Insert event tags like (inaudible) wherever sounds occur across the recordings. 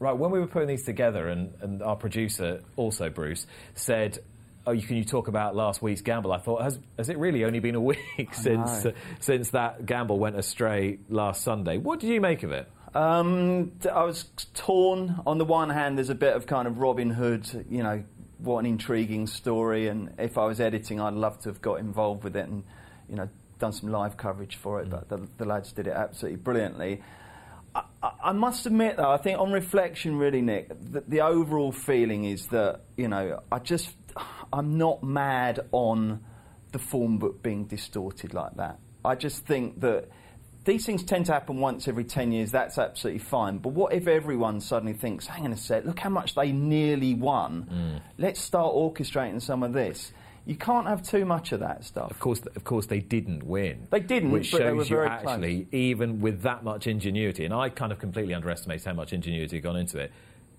Right, when we were putting these together, and, and our producer, also Bruce, said, Oh, you, can you talk about last week's gamble? I thought, has, has it really only been a (laughs) week since, uh, since that gamble went astray last Sunday? What did you make of it? Um, I was torn. On the one hand, there's a bit of kind of Robin Hood, you know, what an intriguing story. And if I was editing, I'd love to have got involved with it and, you know, done some live coverage for it. Mm. But the, the, lads did it absolutely brilliantly. I, must admit, though, I think on reflection, really, Nick, the, the overall feeling is that, you know, I just, I'm not mad on the form book being distorted like that. I just think that these things tend to happen once every 10 years, that's absolutely fine. But what if everyone suddenly thinks, hang on a sec, look how much they nearly won. Mm. Let's start orchestrating some of this. You can't have too much of that stuff. Of course, of course, they didn't win. They didn't, which shows you actually, close. even with that much ingenuity, and I kind of completely underestimated how much ingenuity had gone into it.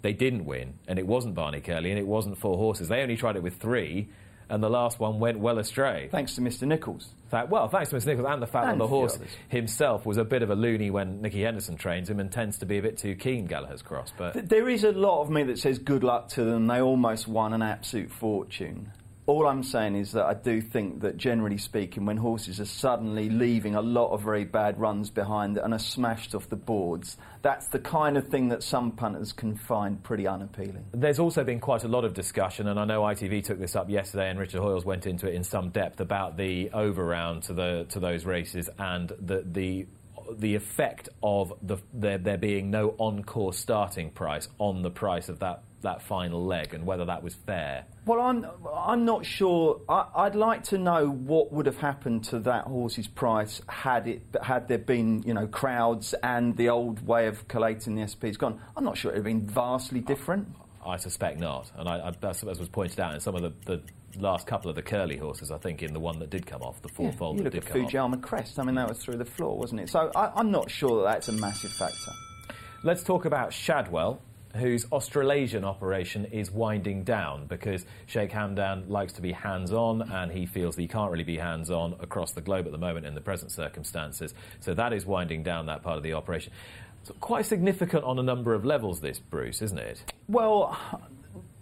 They didn't win, and it wasn't Barney Curley, and it wasn't four horses. They only tried it with three, and the last one went well astray. Thanks to Mr. Nicholls. Fact, well, thanks to Mr. Nicholls and the fact and that the horse others. himself was a bit of a loony when Nicky Henderson trains him and tends to be a bit too keen, Gallagher's Cross. But there is a lot of me that says good luck to them. They almost won an absolute fortune all I'm saying is that I do think that generally speaking, when horses are suddenly leaving a lot of very bad runs behind and are smashed off the boards, that's the kind of thing that some punters can find pretty unappealing. There's also been quite a lot of discussion, and I know ITV took this up yesterday, and Richard Hoiles went into it in some depth about the overround to the to those races and the the the effect of the, there, there being no on-course starting price on the price of that that final leg and whether that was fair. Well, I'm I'm not sure. I, would like to know what would have happened to that horse's price had it had there been you know crowds and the old way of collating the SPs gone. I'm not sure it would have been vastly different. I, I suspect not, and I, I, as, as, was pointed out in some of the, the, last couple of the Curley horses, I think in the one that did come off, the four fold. Yeah, you look at Fujiyama Crest. I mean, that was through the floor, wasn't it? So I, I'm not sure that that's a massive factor. Let's talk about Shadwell whose Australasian operation is winding down because Sheikh Hamdan likes to be hands on and he feels that he can't really be hands on across the globe at the moment in the present circumstances. So that is winding down that part of the operation. So quite significant on a number of levels, this, Bruce, isn't it? Well,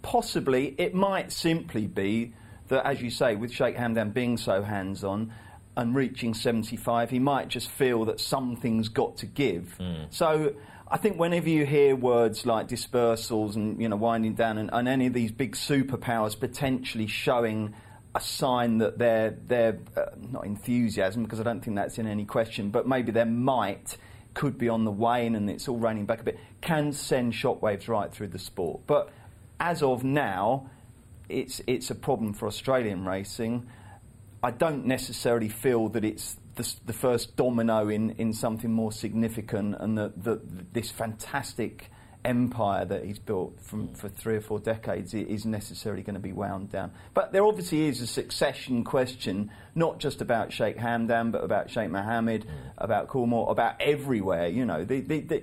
possibly. It might simply be that, as you say, with Sheikh Hamdan being so hands on, and reaching 75, he might just feel that something's got to give. Mm. So I think whenever you hear words like dispersals and you know winding down and, and any of these big superpowers potentially showing a sign that they're they're uh, not enthusiasm because I don't think that's in any question, but maybe their might could be on the wane and it's all reining back a bit can send shockwaves right through the sport. But as of now, it's it's a problem for Australian racing. I don't necessarily feel that it's the, the first domino in, in something more significant and the, the, this fantastic empire that he's built from, for three or four decades is necessarily going to be wound down. But there obviously is a succession question, not just about Sheikh Hamdan, but about Sheikh Mohammed, mm. about Coolmore, about everywhere. You know, the, the, the,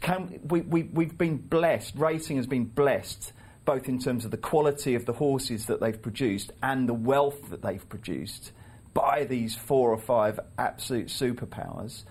can, we, we, we've been blessed, racing has been blessed both in terms of the quality of the horses that they've produced and the wealth that they've produced by these four or five absolute superpowers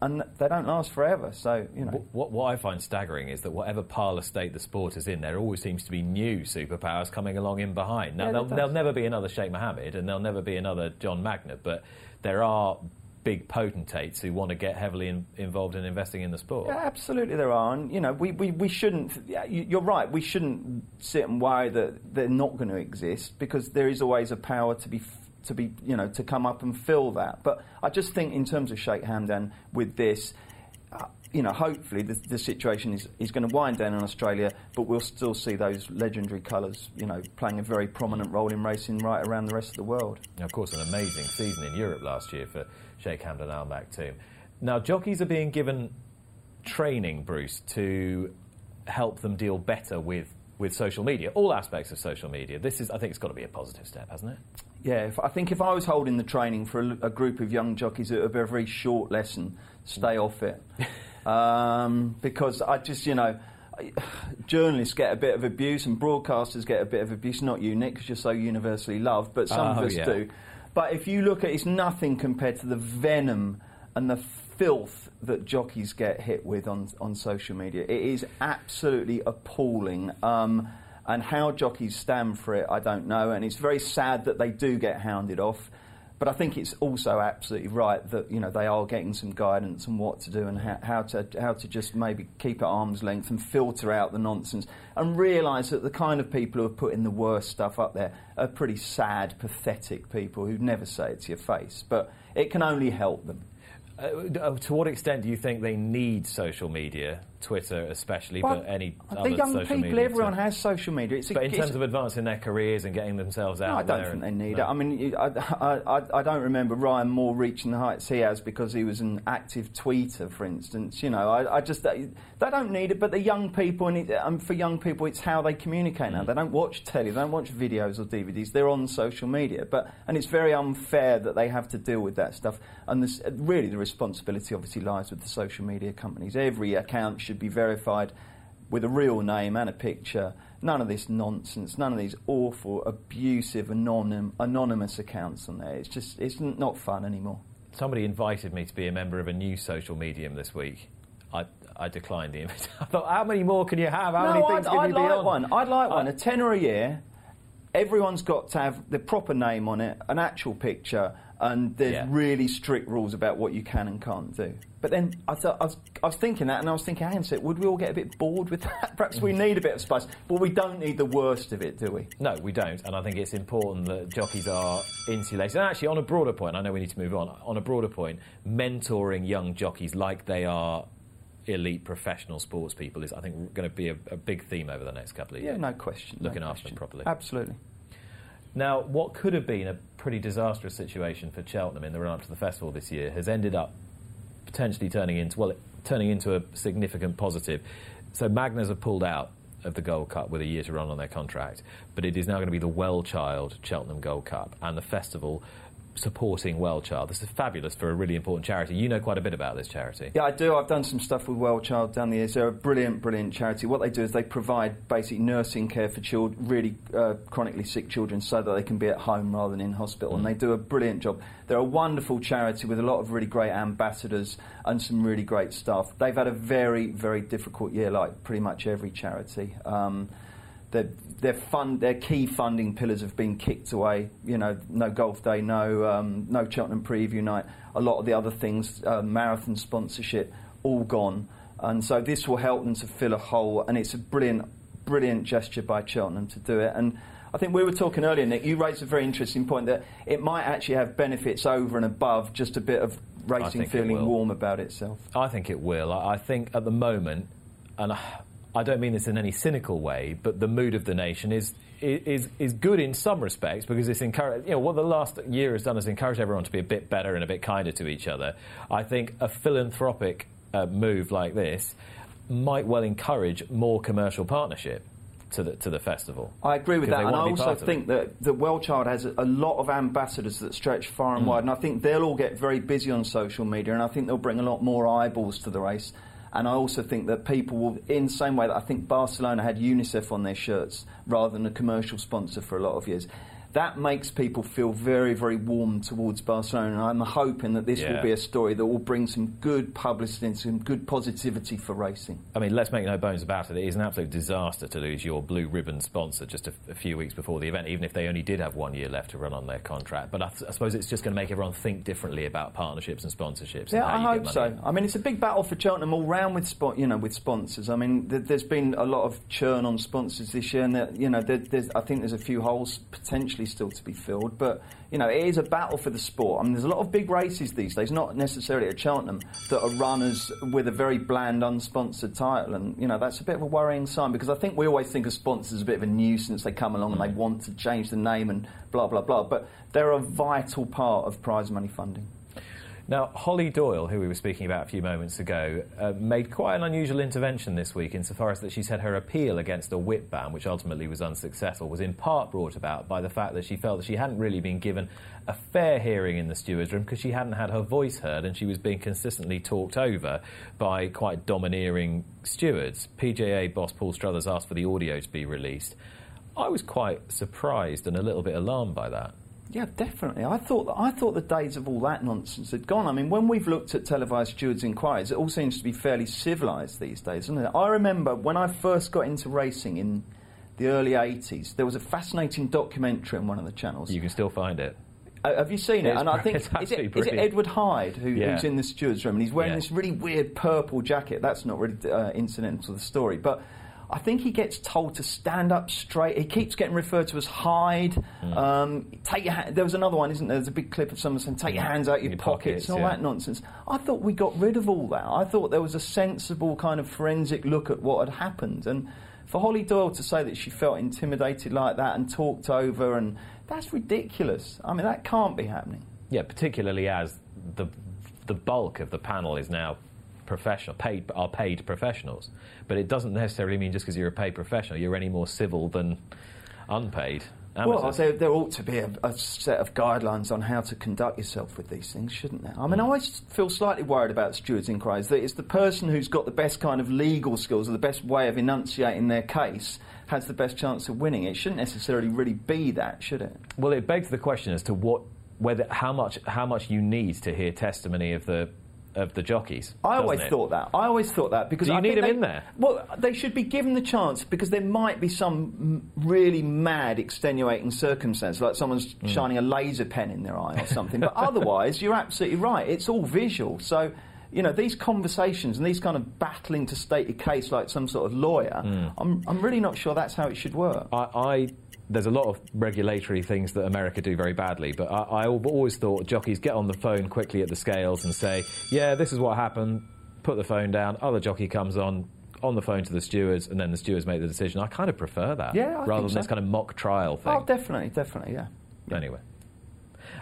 and they don't last forever. So you know, what, what I find staggering is that whatever parlour state the sport is in, there always seems to be new superpowers coming along in behind. Now yeah, there'll, there'll, never be another Sheikh Mohammed, and there'll never be another John Magnier, but there are big potentates who want to get heavily in, involved in investing in the sport. Yeah, absolutely, there are, and you know, we, we, we shouldn't. You're right. We shouldn't sit and worry that they're not going to exist because there is always a power to be to be, you know, to come up and fill that. But I just think in terms of Sheikh Hamdan with this, uh, you know, hopefully the, the situation is, is going to wind down in Australia, but we'll still see those legendary colours, you know, playing a very prominent role in racing right around the rest of the world. Now, of course, an amazing season in Europe last year for Sheikh Hamdan Al Maktoum. Now, jockeys are being given training, Bruce, to help them deal better with with social media, all aspects of social media. This is, I think, it's got to be a positive step, hasn't it? Yeah, if, I think if I was holding the training for a, a, group of young jockeys, it would be a very short lesson. Stay off it, (laughs) um, because I just, you know, journalists get a bit of abuse and broadcasters get a bit of abuse. Not you, Nick, because you're so universally loved, but some oh, of us yeah. do. But if you look at, it, it's nothing compared to the venom and the filth that jockeys get hit with on, on social media. It is absolutely appalling. Um, and how jockeys stand for it, I don't know. And it's very sad that they do get hounded off. But I think it's also absolutely right that you know they are getting some guidance on what to do and how, how to how to just maybe keep at arm's length and filter out the nonsense and realise that the kind of people who are putting the worst stuff up there are pretty sad, pathetic people who never say it to your face. But it can only help them. Uh, to what extent do you think they need social media, Twitter especially, Well, but any the other young social people, media? everyone too? has social media. It's But in terms of advancing their careers and getting themselves out No, I don't think they need no. it. I mean, I, I, I, I don't remember Ryan Moore reaching the heights he has because he was an active tweeter, for instance. You know, I, I just they, they don't need it. But the young people, and, it, and for young people, it's how they communicate Mm. now. They don't watch telly, they don't watch videos or DVDs. They're on social media. But and it's very unfair that they have to deal with that stuff. And this, really, the responsibility obviously lies with the social media companies. Every account should be verified with a real name and a picture. None of this nonsense, none of these awful, abusive, anonym, anonymous accounts on there. It's just, it's not fun anymore. Somebody invited me to be a member of a new social medium this week. I, I declined the (laughs) invitation. I thought, how many more can you have? How many no, things I'd, can I'd you be on? one. I'd like one. A tenner a year. Everyone's got to have the proper name on it, an actual picture, and there's Yeah. really strict rules about what you can and can't do. But then I, thought, I, was, I was thinking that, and I was thinking, hang on a would we all get a bit bored with that? (laughs) Perhaps we mm. need a bit of spice, but we don't need the worst of it, do we? No, we don't, and I think it's important that jockeys are insulated. And actually, on a broader point, I know we need to move on. On a broader point, mentoring young jockeys like they are elite professional sports people is, I think, going to be a, a big theme over the next couple of years. Yeah, no question. no Looking after question. them properly. Absolutely. Now, what could have been a pretty disastrous situation for Cheltenham in the run-up to the festival this year has ended up potentially turning into well, turning into a significant positive. So Magners have pulled out of the Gold Cup with a year to run on their contract, but it is now going to be the Well Child Cheltenham Gold Cup and the festival supporting Well Child. This is fabulous for a really important charity. You know quite a bit about this charity. Yeah, I do. I've done some stuff with Well Child down the years. They're a brilliant, brilliant charity. What they do is they provide basic nursing care for children, really uh, chronically sick children, so that they can be at home rather than in hospital. And they do a brilliant job. They're a wonderful charity with a lot of really great ambassadors and some really great staff. They've had a very, very difficult year, like pretty much every charity. Um, their, their fund, their key funding pillars have been kicked away. You know, no golf day, no um, no Cheltenham preview night. A lot of the other things, uh, marathon sponsorship, all gone. And so this will help them to fill a hole. And it's a brilliant, brilliant gesture by Cheltenham to do it. And I think we were talking earlier, Nick. You raised a very interesting point that it might actually have benefits over and above just a bit of racing feeling warm about itself. I think it will. I I think at the moment, and I- I don't mean this in any cynical way, but the mood of the nation is is is good in some respects because it's encouraged. You know what the last year has done is encourage everyone to be a bit better and a bit kinder to each other. I think a philanthropic uh, move like this might well encourage more commercial partnership to the to the festival. I agree with that, and I also think that the Well Child has a, a lot of ambassadors that stretch far Mm. and wide, and I think they'll all get very busy on social media, and I think they'll bring a lot more eyeballs to the race. And I also think that people will, in the same way that I think Barcelona had UNICEF on their shirts rather than a commercial sponsor for a lot of years. That makes people feel very, very warm towards Barcelona. And I'm hoping that this Yeah. will be a story that will bring some good publicity and some good positivity for racing. I mean, let's make no bones about it. It is an absolute disaster to lose your blue ribbon sponsor just a, a few weeks before the event, even if they only did have one year left to run on their contract. But I, I suppose it's just going to make everyone think differently about partnerships and sponsorships. Yeah, how I hope so. I mean, it's a big battle for Cheltenham all round with spot, you know, with sponsors. I mean, th- there's been a lot of churn on sponsors this year, and you know, there, I think there's a few holes potentially still to be filled. But you know, it is a battle for the sport. I mean, there's a lot of big races these days, not necessarily at Cheltenham, that are runners with a very bland, unsponsored title, and you know, that's a bit of a worrying sign because I think we always think of sponsors as a bit of a nuisance. They come along and they want to change the name and blah blah blah, but they're a vital part of prize money funding. Now, Holly Doyle, who we were speaking about a few moments ago, uh, made quite an unusual intervention this week insofar as that she said her appeal against a whip ban, which ultimately was unsuccessful, was in part brought about by the fact that she felt that she hadn't really been given a fair hearing in the stewards room because she hadn't had her voice heard and she was being consistently talked over by quite domineering stewards. PJA boss Paul Struthers asked for the audio to be released. I was quite surprised and a little bit alarmed by that. Yeah, definitely. I thought I thought the days of all that nonsense had gone. I mean, when we've looked at televised stewards' inquiries, it all seems to be fairly civilised these days, doesn't it? I remember when I first got into racing in the early 80s, there was a fascinating documentary on one of the channels. You can still find it. Uh, have you seen it? It's and I think (laughs) it's is it, it. Edward Hyde who, Yeah. who's in the steward's room, and he's wearing Yeah. this really weird purple jacket. That's not really uh, incidental to the story, but I think he gets told to stand up straight. He keeps getting referred to as Hyde. Hmm. Um, take your ha- there was another one, isn't there? There's a big clip of someone saying, "Take your hands out your, Your pockets," pockets, and all yeah. that nonsense. I thought we got rid of all that. I thought there was a sensible kind of forensic look at what had happened, and for Holly Doyle to say that she felt intimidated like that and talked over, and that's ridiculous. I mean, that can't be happening. Yeah, particularly as the the bulk of the panel is now professional, paid are paid professionals. But it doesn't necessarily mean just because you're a paid professional, you're any more civil than unpaid. Well, amateurs. there, there ought to be a, a set of guidelines on how to conduct yourself with these things, shouldn't there? I mean, mm. I always feel slightly worried about stewards' inquiries that it's the person who's got the best kind of legal skills or the best way of enunciating their case has the best chance of winning. It shouldn't necessarily really be that, should it? Well, it begs the question as to what, whether how much how much you need to hear testimony of the of the jockeys. I always it? thought that. I always thought that because Do you I need them they- in there? Well, they should be given the chance because there might be some mm, really mad, extenuating circumstance, like someone's Hmm. shining a laser pen in their eye or something. but (laughs) otherwise, you're absolutely right. It's all visual. So. You know these conversations and these kind of battling to state your case like some sort of lawyer. Hmm. I'm, I'm really not sure that's how it should work. I, I there's a lot of regulatory things that America do very badly, but I, I've always thought jockeys get on the phone quickly at the scales and say, "Yeah, this is what happened." Put the phone down. Other jockey comes on on the phone to the stewards, and then the stewards make the decision. I kind of prefer that, Yeah, I rather than this kind of mock trial thing. Oh, definitely, definitely, yeah. Anyway.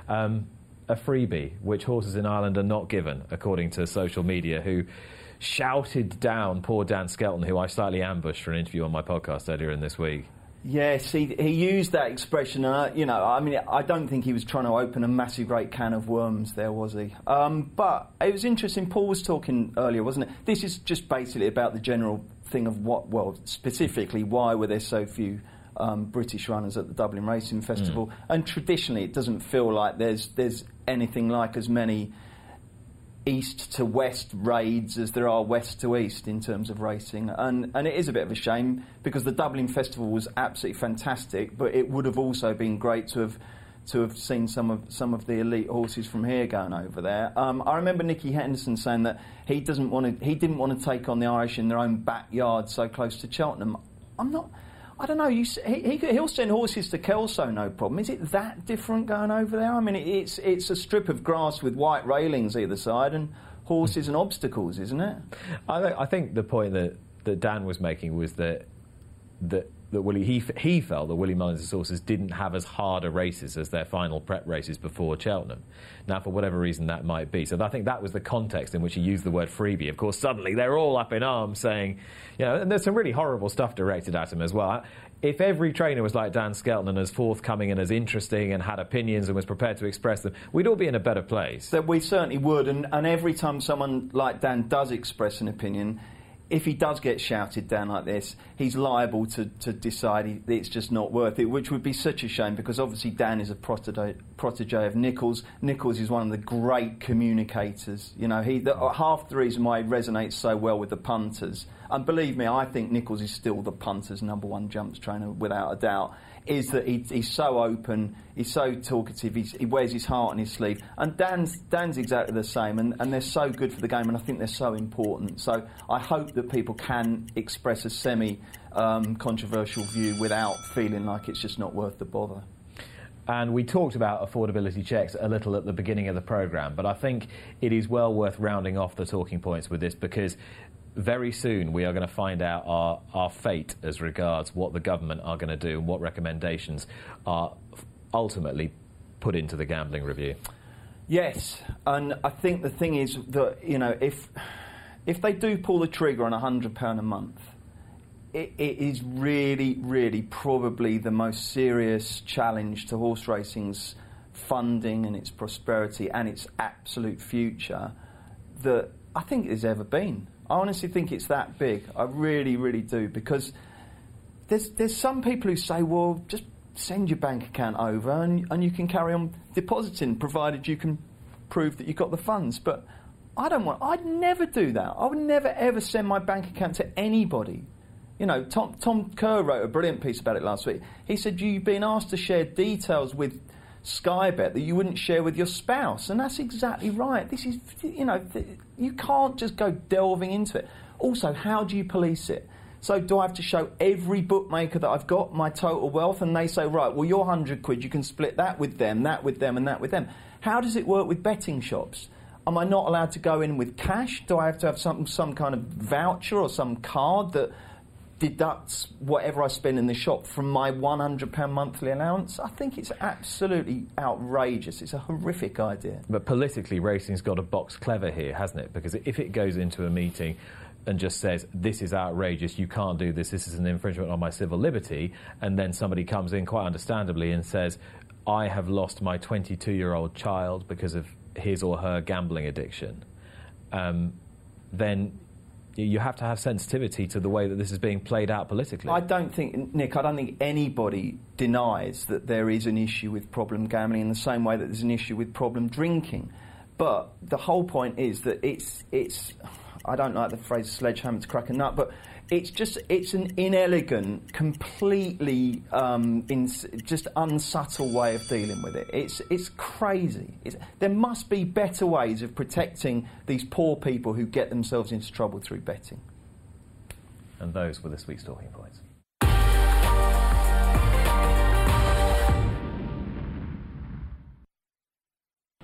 Um, a freebie, which horses in Ireland are not given, according to social media, who shouted down poor Dan Skelton, who I slightly ambushed for an interview on my podcast earlier in this week. Yes, he, he used that expression, and I, you know, I mean, I don't think he was trying to open a massive great can of worms there, was he? Um, but it was interesting. Paul was talking earlier, wasn't it? This is just basically about the general thing of what, well, specifically, why were there so few um, British runners at the Dublin Racing Festival? And traditionally, it doesn't feel like there's there's anything like as many east to west raids as there are west to east in terms of racing. And, and it is a bit of a shame because the Dublin Festival was absolutely fantastic, but it would have also been great to have to have seen some of some of the elite horses from here going over there. Um, I remember Nicky Henderson saying that he doesn't want to he didn't want to take on the Irish in their own backyard so close to Cheltenham. I'm not I don't know. You, he, he, he'll send horses to Kelso, no problem. Is it that different going over there? I mean, it, it's it's a strip of grass with white railings either side and horses and obstacles, isn't it? I, I think the point that, that Dan was making was that that that Willie he, he felt that Willie Mullins' horses didn't have as hard a races as their final prep races before Cheltenham. Now, for whatever reason that might be, so I think that was the context in which he used the word freebie. Of course, suddenly they're all up in arms saying, you know, and there's some really horrible stuff directed at him as well. If every trainer was like Dan Skelton and as forthcoming and as interesting and had opinions and was prepared to express them, we'd all be in a better place. That we certainly would, and, and every time someone like Dan does express an opinion, if he does get shouted down like this, he's liable to, to decide he, it's just not worth it, which would be such a shame because obviously Dan is a protege, protege of Nicholls. Nicholls is one of the great communicators. You know, he the, uh, half the reason why he resonates so well with the punters, and believe me, I think Nicholls is still the punters' number one jumps trainer without a doubt. Is that he, he's so open, he's so talkative, he's, he wears his heart on his sleeve, and Dan's Dan's exactly the same, and, and they're so good for the game, and I think they're so important. So I hope that people can express a semi um, controversial view without feeling like it's just not worth the bother. And we talked about affordability checks a little at the beginning of the programme, but I think it is well worth rounding off the talking points with this because very soon we are going to find out our, our fate as regards what the government are going to do and what recommendations are ultimately put into the gambling review. Yes, and I think the thing is that you know if if they do pull the trigger on a hundred pound a month, it, it is really, really probably the most serious challenge to horse racing's funding and its prosperity and its absolute future that I think there's ever been. I honestly think it's that big. I really, really do because there's there's some people who say, well, just send your bank account over and, and you can carry on depositing, provided you can prove that you've got the funds. But I don't want, I'd never do that. I would never ever send my bank account to anybody. You know, Tom, Tom Kerr wrote a brilliant piece about it last week. He said you've been asked to share details with Sky Bet that you wouldn't share with your spouse, and that's exactly right. This is, you know, you can't just go delving into it. Also, how do you police it? So do I have to show every bookmaker that I've got my total wealth, and they say, right, well, your hundred quid, you can split that with them, that with them, and that with them. How does it work with betting shops? Am I not allowed to go in with cash? Do I have to have some some kind of voucher or some card that deducts whatever I spend in the shop from my £100 monthly allowance. I think it's absolutely outrageous. It's a horrific idea. But politically, racing's got a box clever here, hasn't it? Because if it goes into a meeting and just says, This is outrageous, you can't do this, this is an infringement on my civil liberty, and then somebody comes in quite understandably and says, I have lost my 22 year old child because of his or her gambling addiction, um, then you have to have sensitivity to the way that this is being played out politically. I don't think, Nick, I don't think anybody denies that there is an issue with problem gambling in the same way that there's an issue with problem drinking. But the whole point is that it's, it's I don't like the phrase sledgehammer to crack a nut, but it's just it's an inelegant, completely um, just unsubtle way of dealing with it. It's it's crazy. It's, there must be better ways of protecting these poor people who get themselves into trouble through betting. And those were this week's talking points.